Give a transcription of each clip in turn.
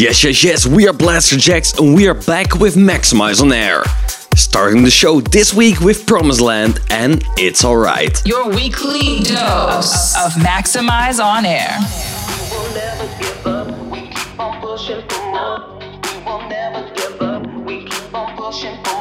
Yes, yes, yes, we are Blasterjaxx and we are back with Maxximize on Air. Starting the show this week with Promise Land and It's Alright. Your weekly dose of, Maxximize on Air. We will never give up. We keep on pushing forward.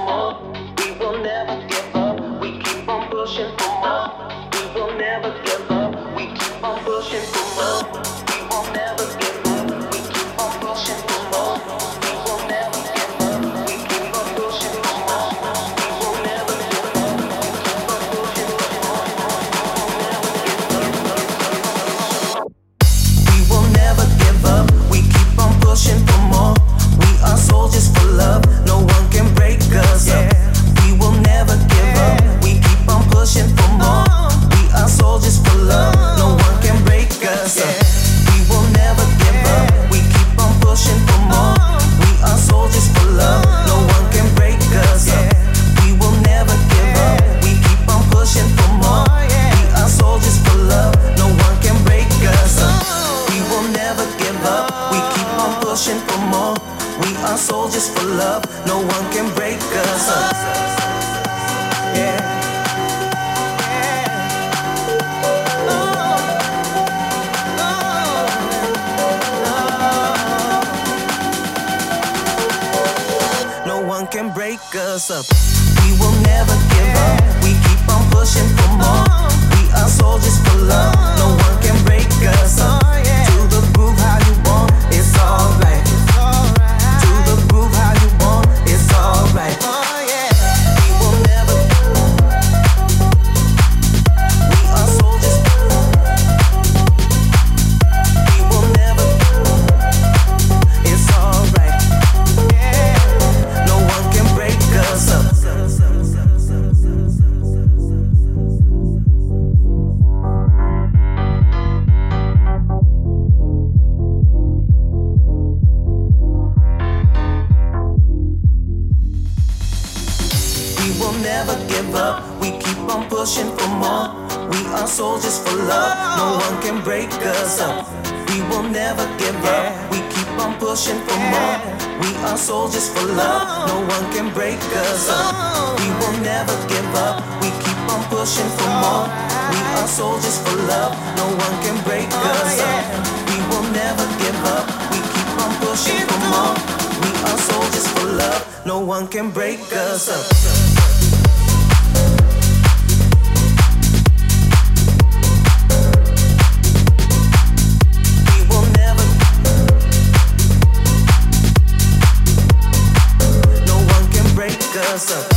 us up.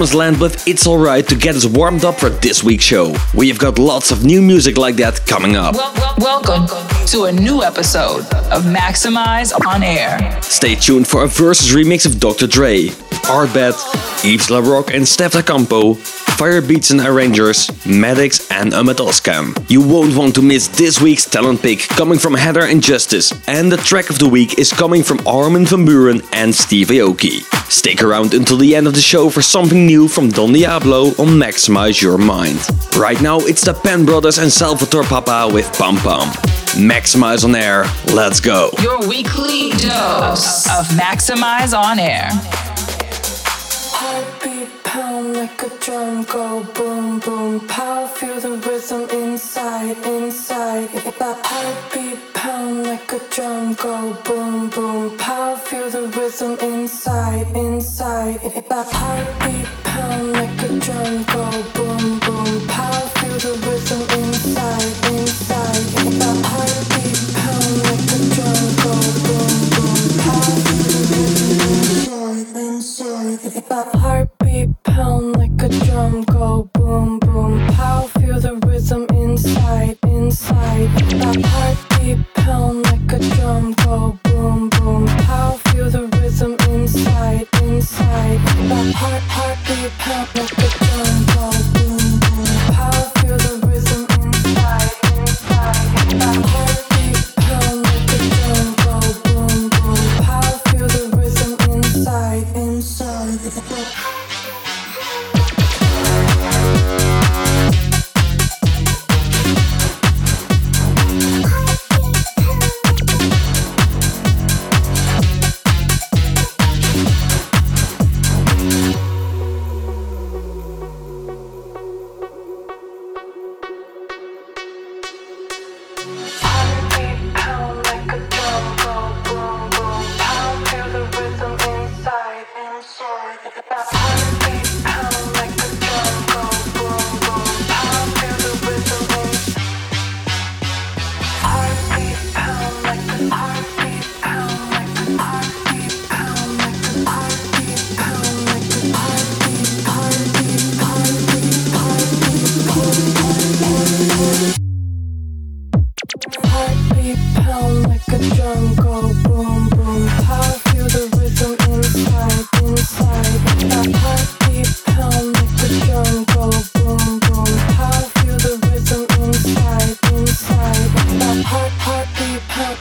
Thomas It's Alright to get us warmed up for this week's show. We've got lots of new music like that coming up. Well, well, welcome to a new episode of Maxximize on Air. Stay tuned for a versus remix of Dr. Dre, Artbat, Yves LaRock, and Steph Campo Firebeatz and Arrangers, Medics, and a Metal Scam. You won't want to miss this week's talent pick coming from Heather and Justice, and the track of the week is coming from Armin van Buuren and Steve Aoki. Stick around until the end of the show for something new from Don Diablo on Maxximize Your Mind. Right now, it's the Penn Brothers and Salvatore Papa with Pam Pam. Maximize on Air, let's go. Your weekly dose of Maxximize on Air pound like a drum, go boom boom. Power, feel the rhythm inside, inside. That heartbeat pound like a drum, go boom boom. Power, feel the rhythm inside, inside. That heartbeat pound like a drum, go boom boom. Power, feel the rhythm inside.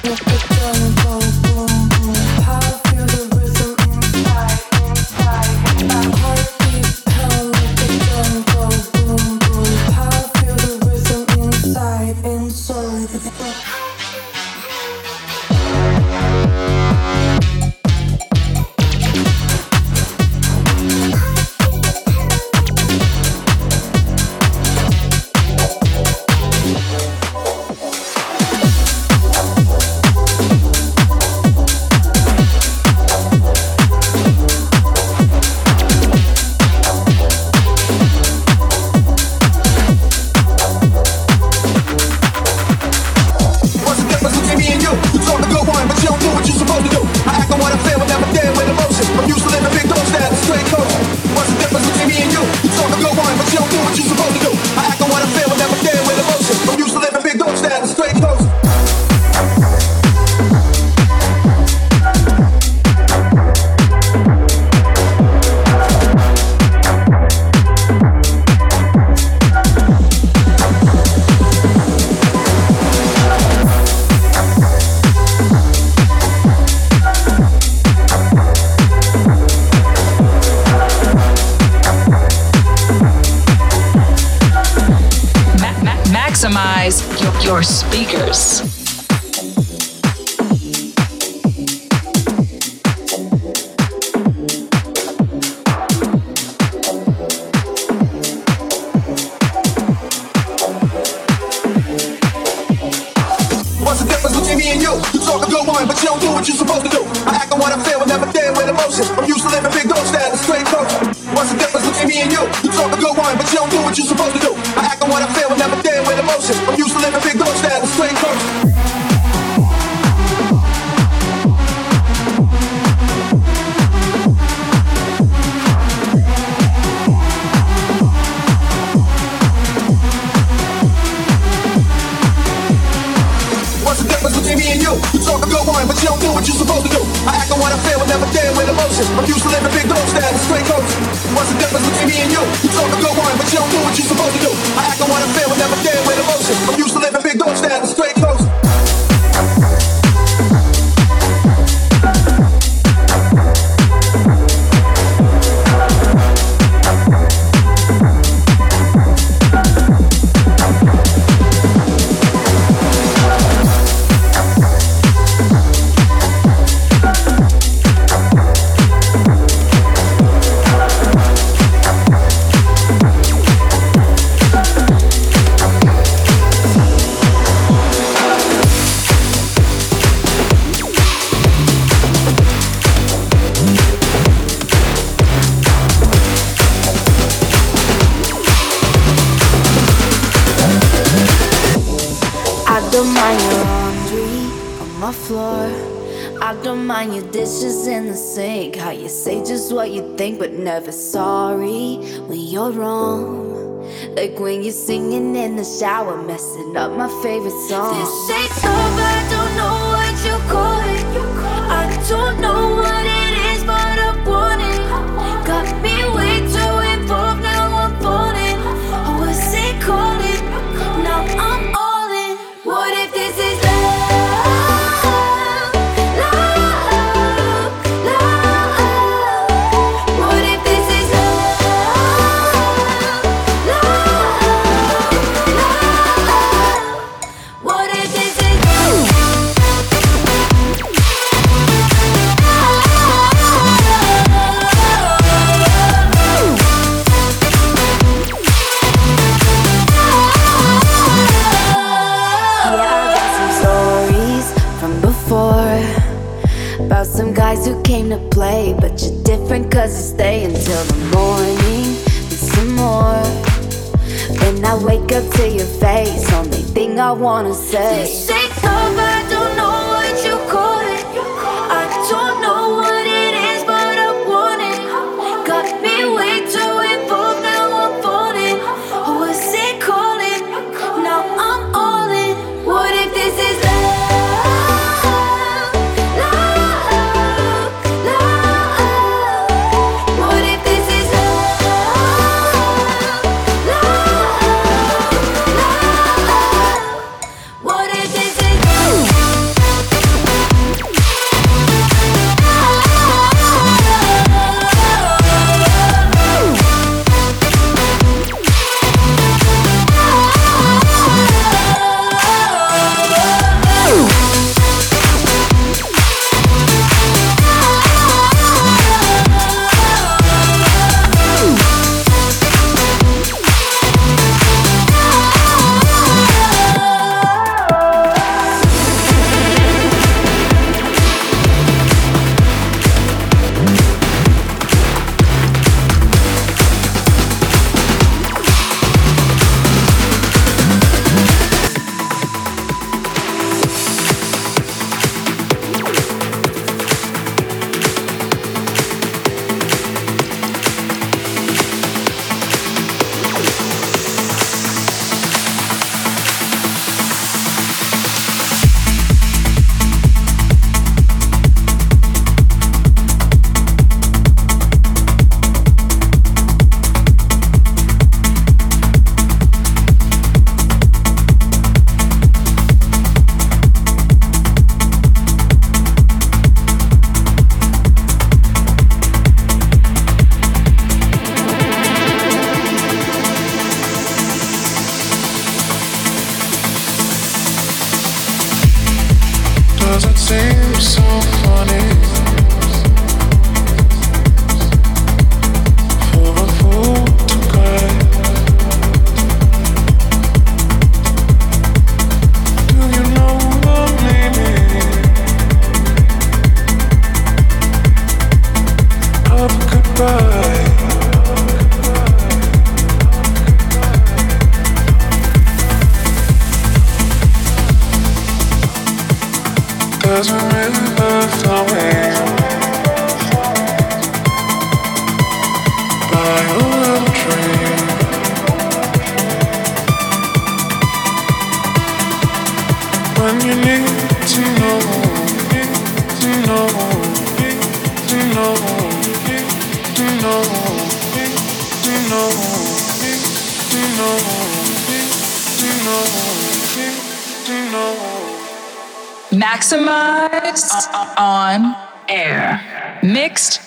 Yeah. Singing in the shower, messing up my favorite song.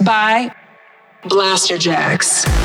By Blasterjaxx. My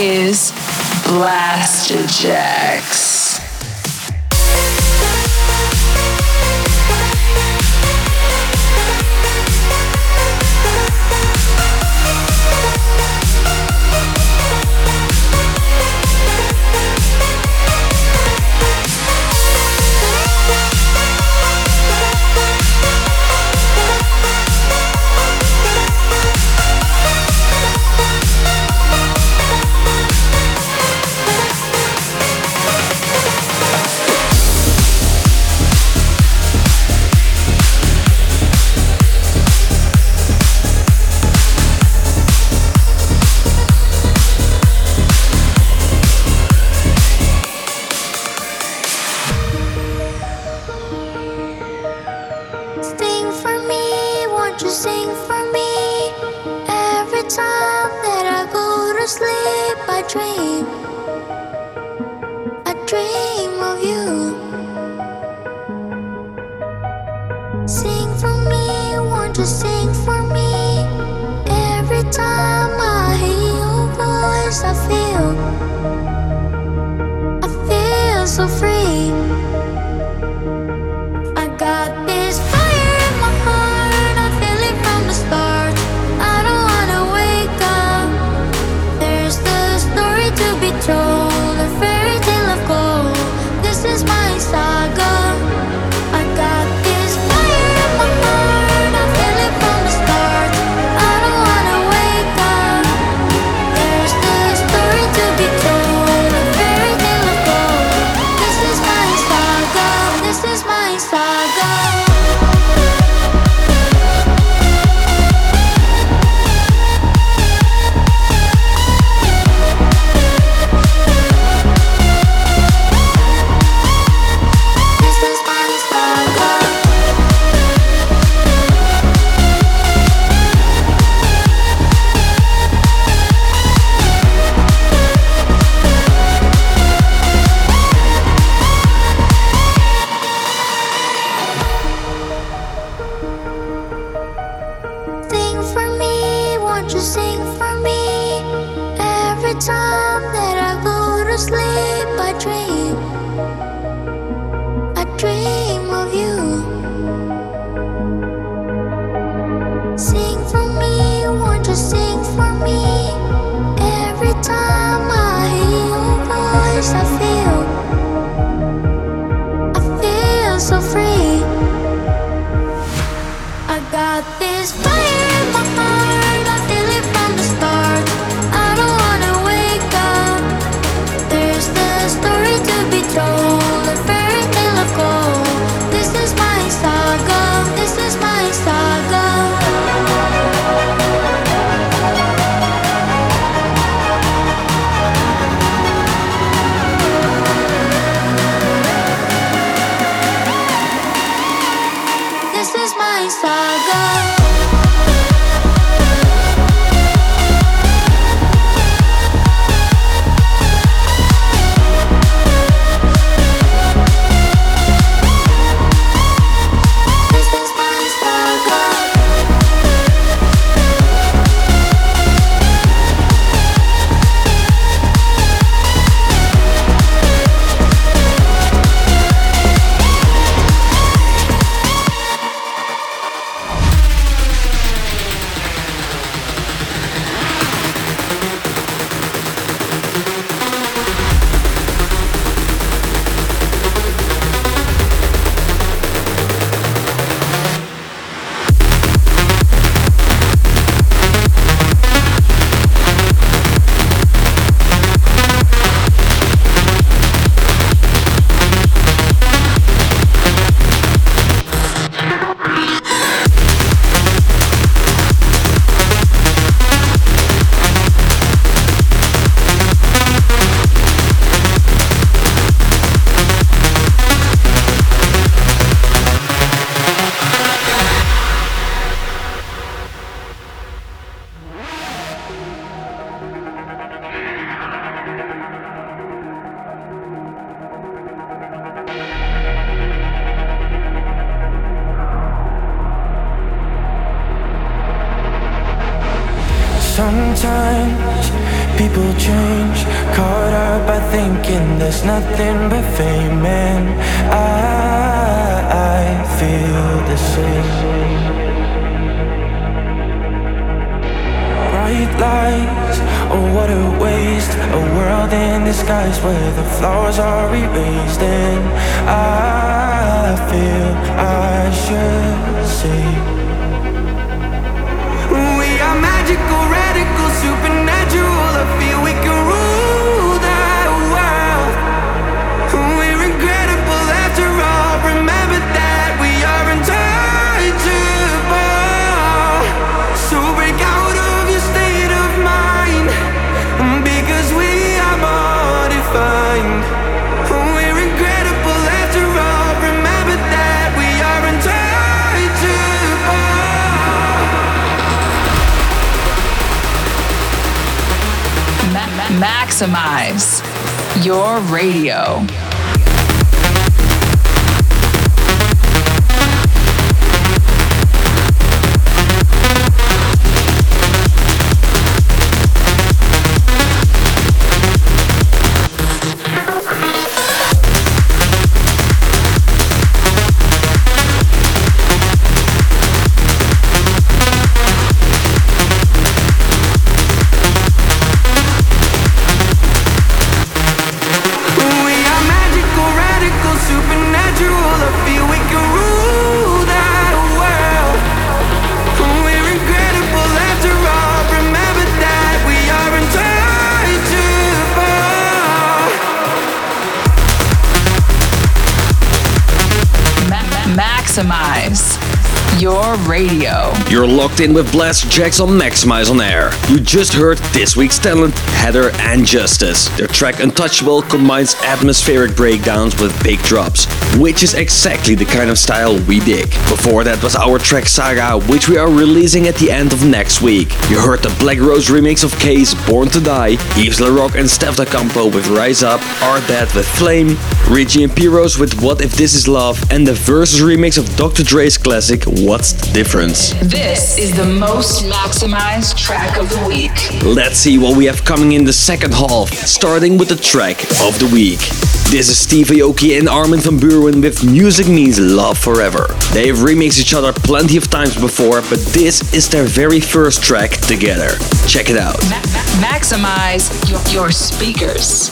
is Blasterjaxx. Maximize your radio. Your radio. You're locked in with Blasterjaxx on Maxximize on Air. You just heard this week's talent, Heather and Justice. Their track Untouchable combines atmospheric breakdowns with big drops, which is exactly the kind of style we dig. Before that was our track Saga, which we are releasing at the end of next week. You heard the Black Rose remix of Case, Born to Die, Yves LaRock and Steph Da Campo with Rise Up, Art Dead with Flame, Richie and Piros with What If This Is Love, and the Versus remix of Dr. Dre's classic What's the Difference. This is the most maximized track of the week. Let's see what we have coming in the second half, starting with the track of the week. This is Steve Aoki and Armin van Buuren with Music Means Love Forever. They have remixed each other plenty of times before, but this is their very first track together. Check it out. Ma- ma- maximize your, your speakers.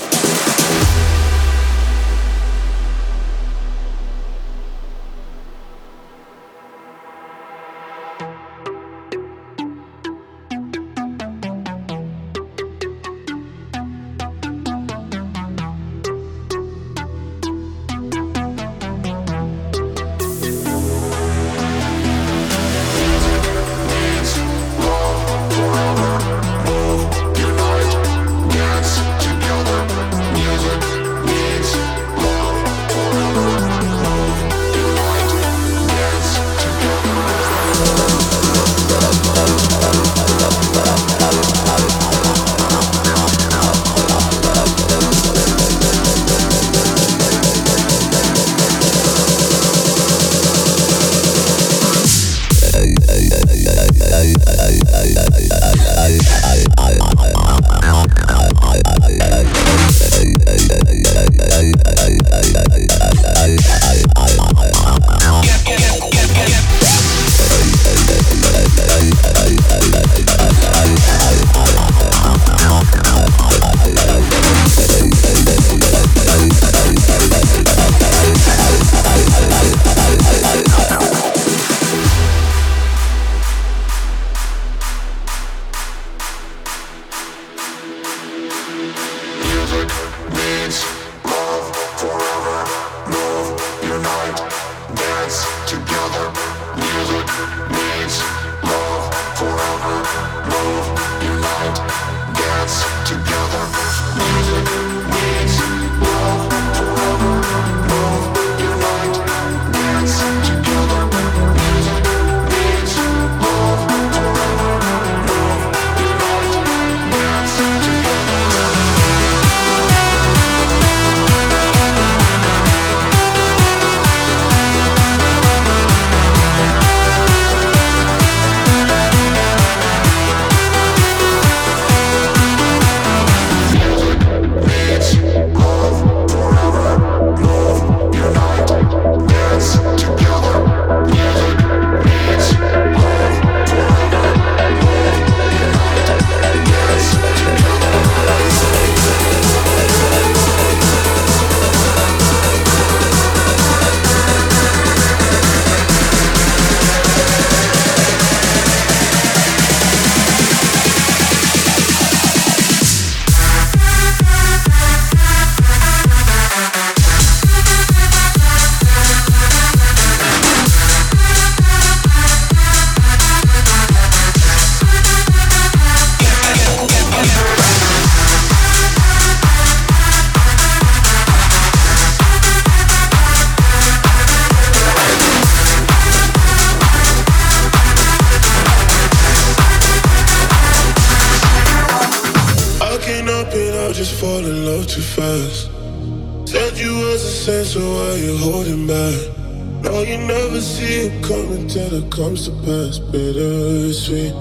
comes to pass, bittersweet.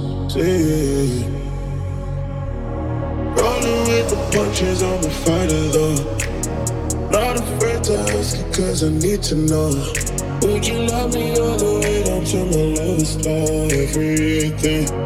Rolling with the punches, I'm a fighter though. Not afraid to ask you, cause I need to know. Would you love me all the way down to my lowest star? Everything.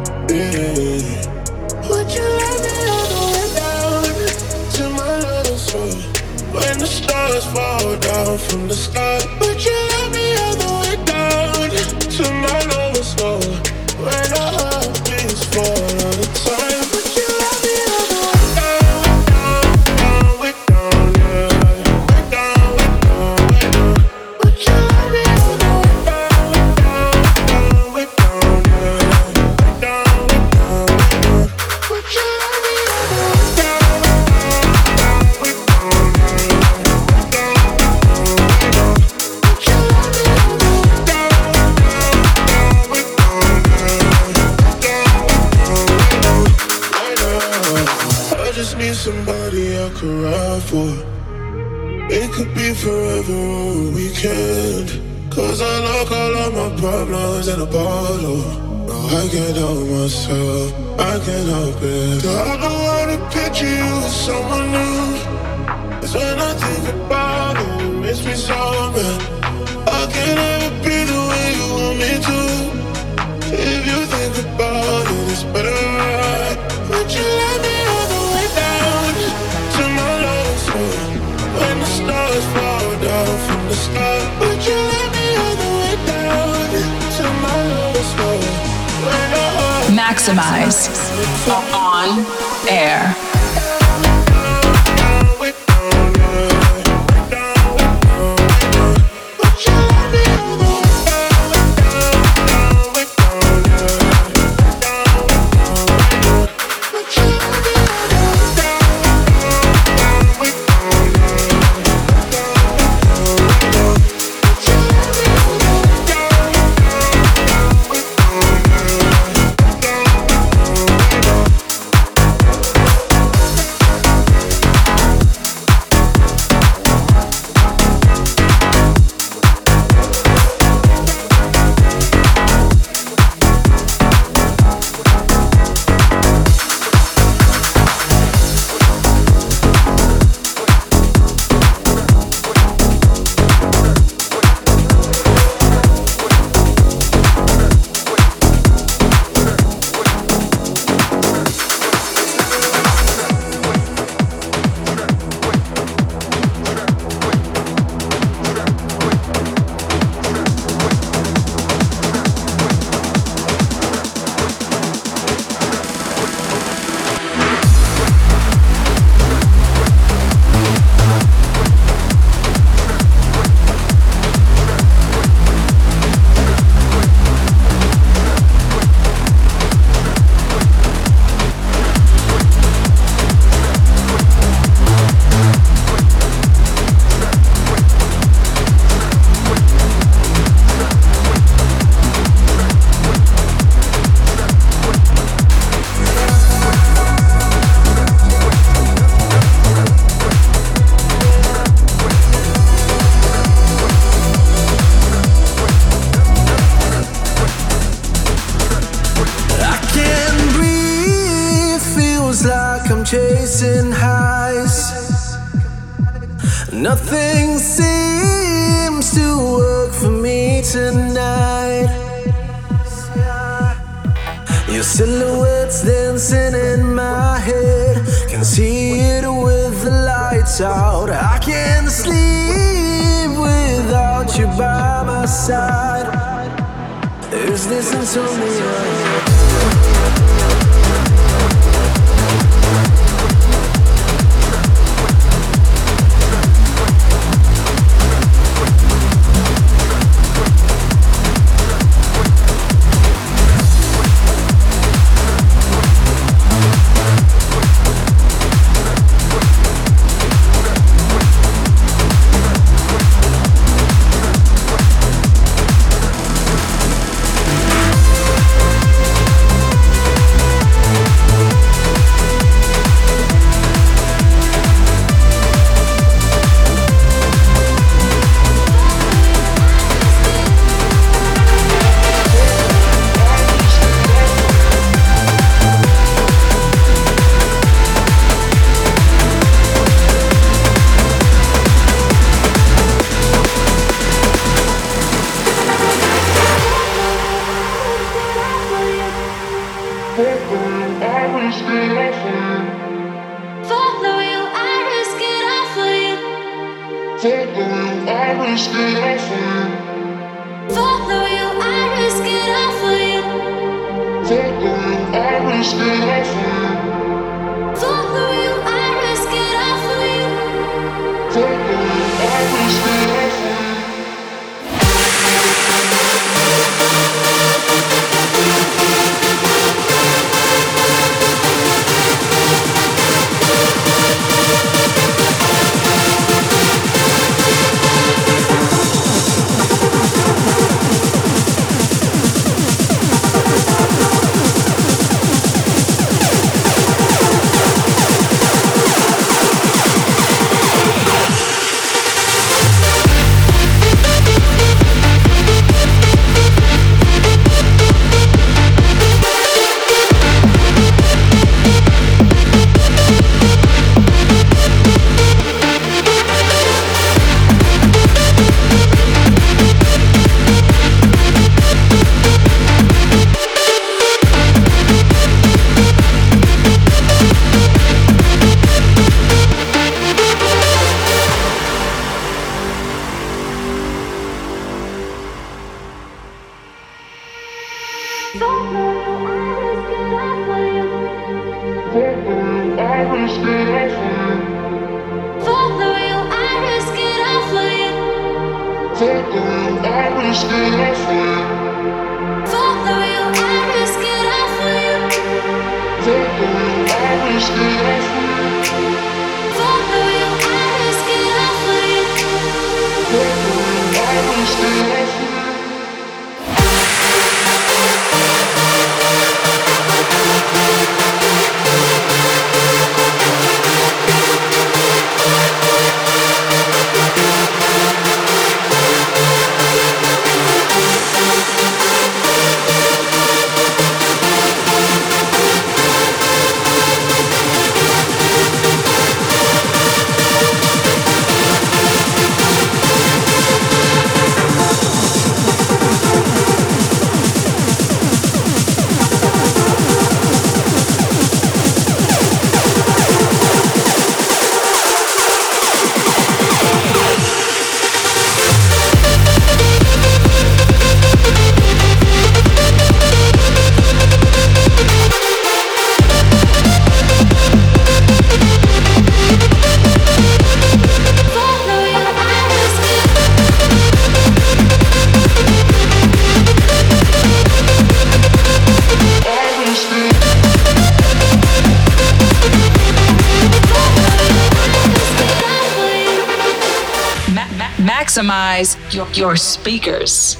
your speakers.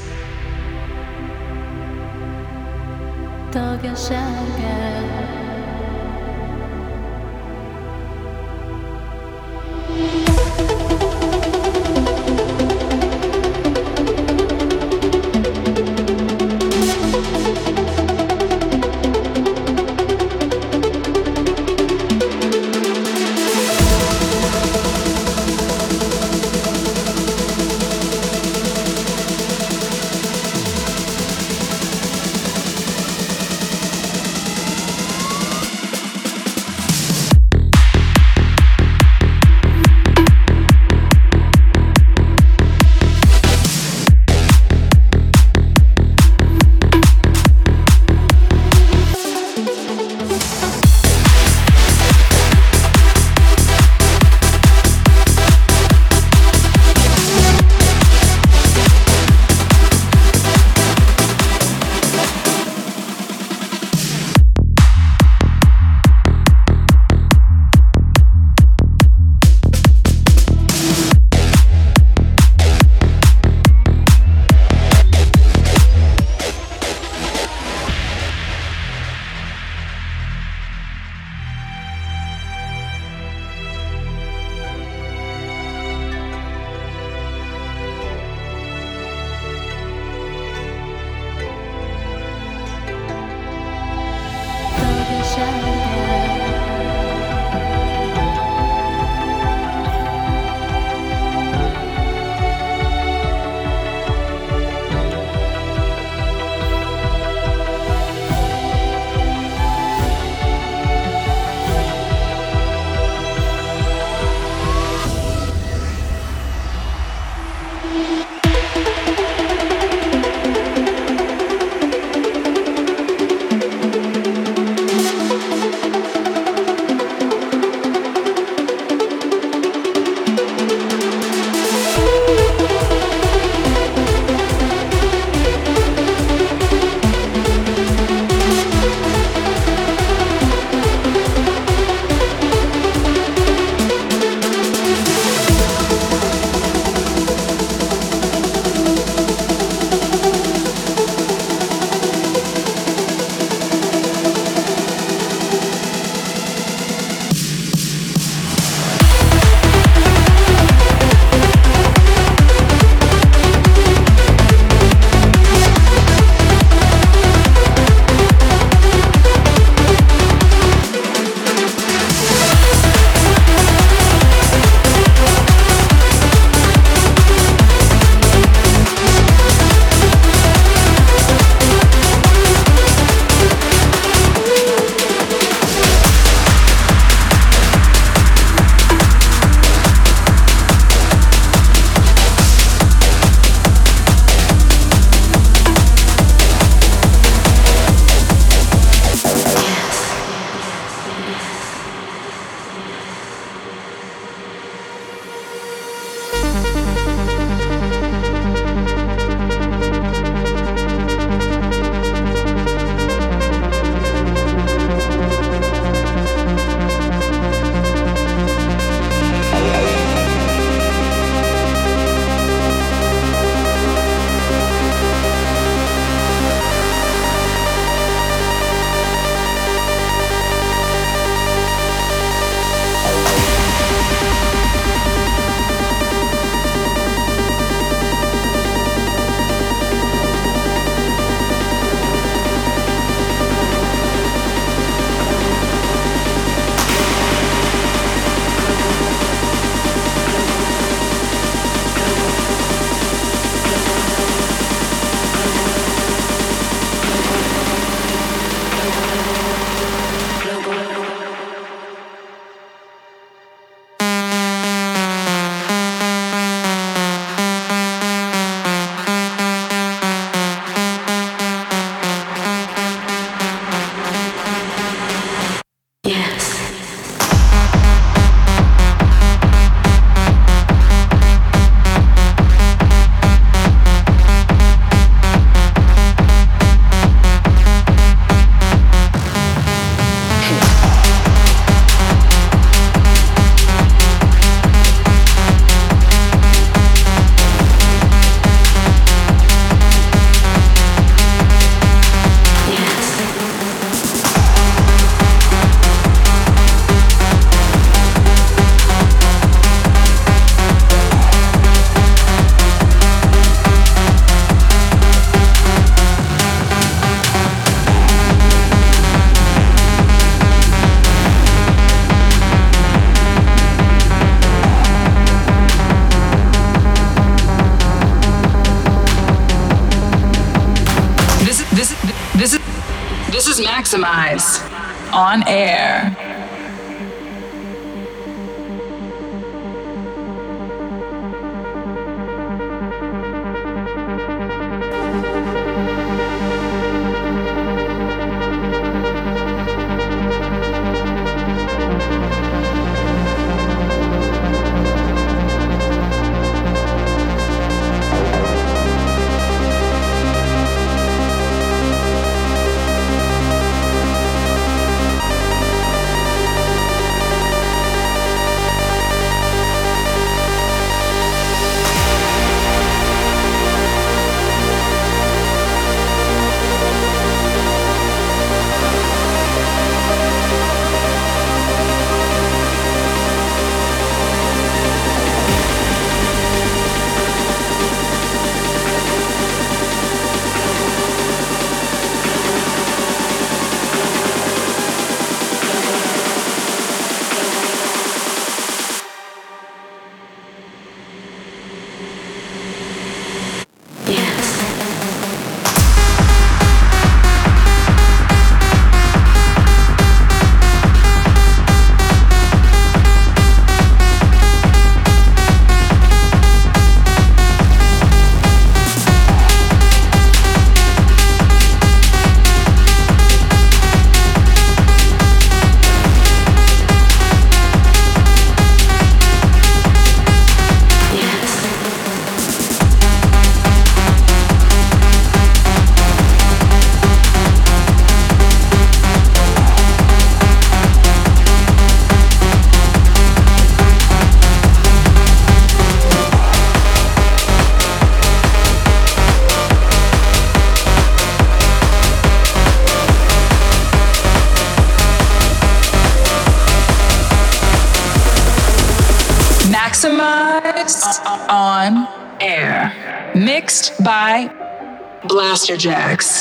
Blasterjaxx.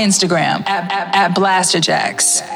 Instagram at, at, at Blasterjaxx.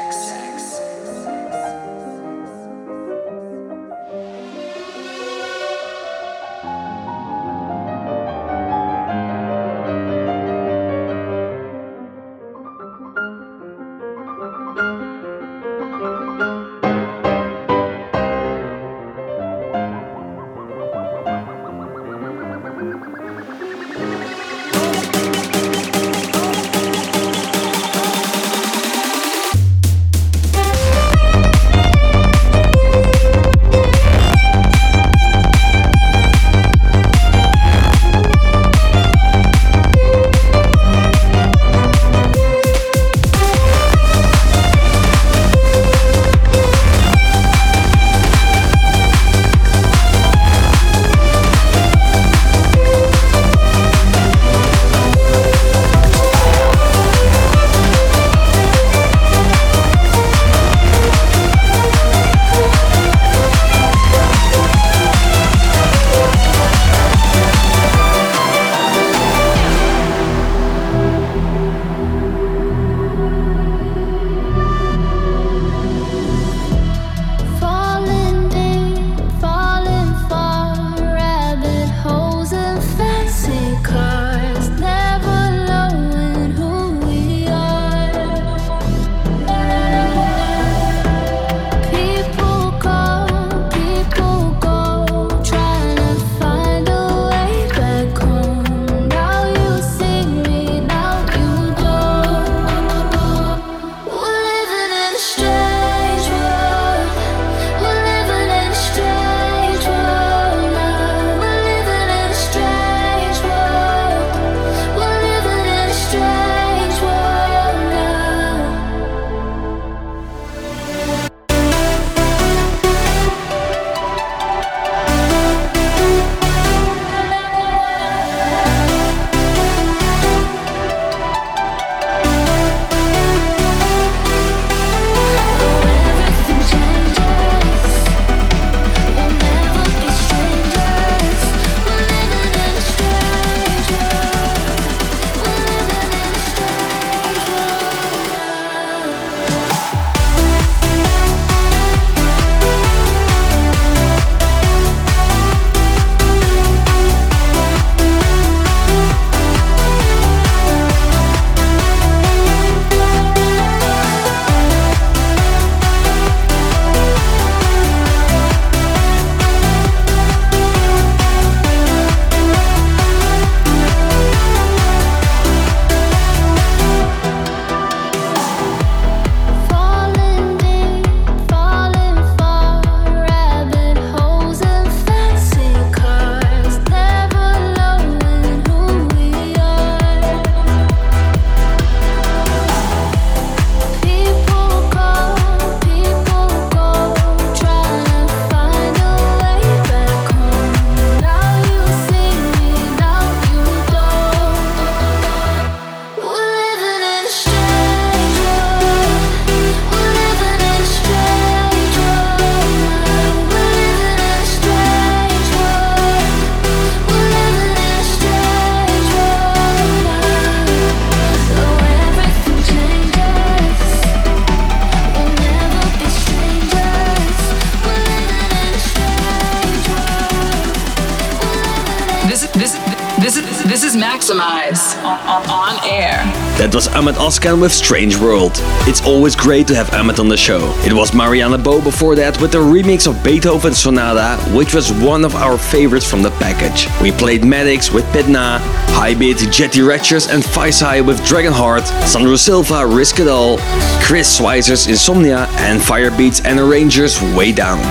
Oskan with Strange World. It's always great to have Ahmed on the show. It was Mariana Bo before that with the remix of Beethoven Sonata, which was one of our favorites from the package. We played Maddox with Pitna, Highbeat, Jetty Ratchers and Faisai with Dragonheart, Sandro Silva, Risk It All, Chris Schweizer's Insomnia, and Firebeatz and Arrangers Way Down.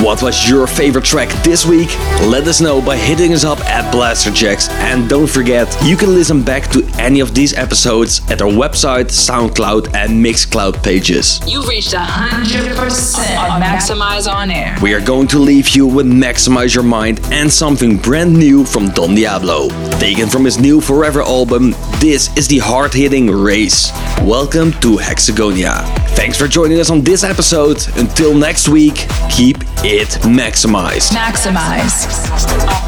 What was your favorite track this week? Let us know by hitting us up at Blasterjaxx. And don't forget, you can listen back to any of these episodes at our website, SoundCloud, and Mixcloud pages. You've reached 100% on Maxximize on air. We are going to leave you with Maximize Your Mind and something brand new from Don Diablo. Taken from his new Forever album, this is the hard hitting Race. Welcome to Hexagonia. Thanks for joining us on this episode. Until next week, keep it maximized. Maxximize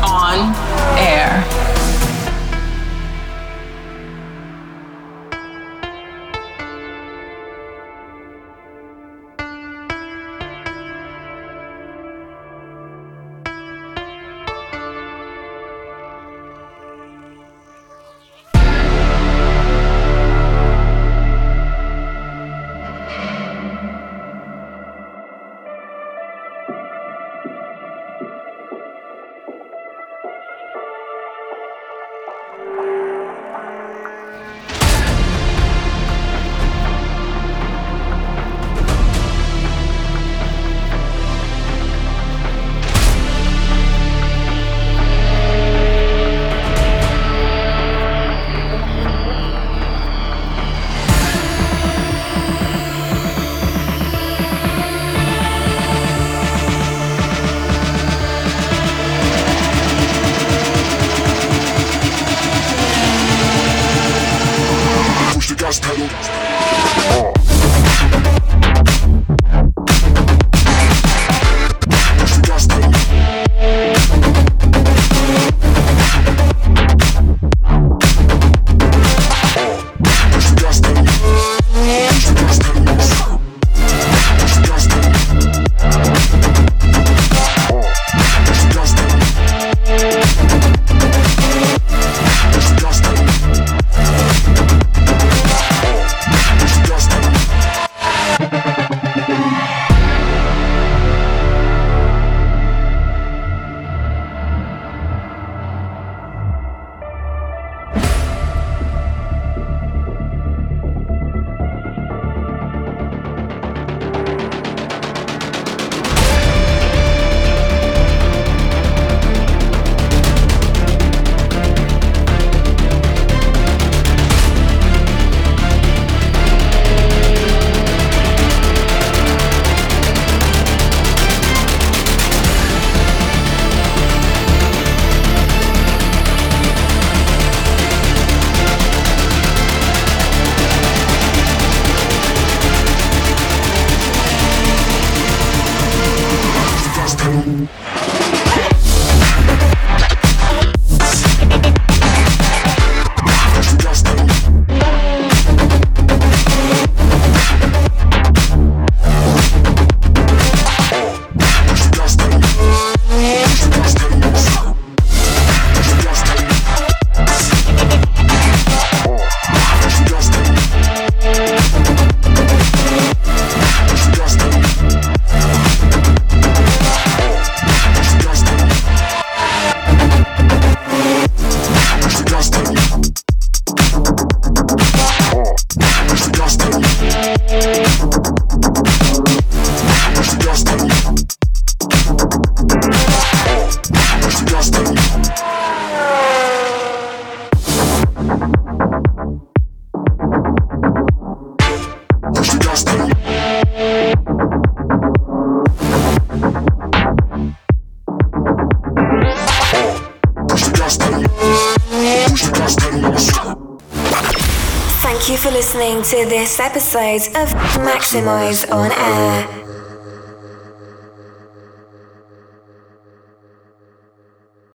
on air. of Maxximize on Air.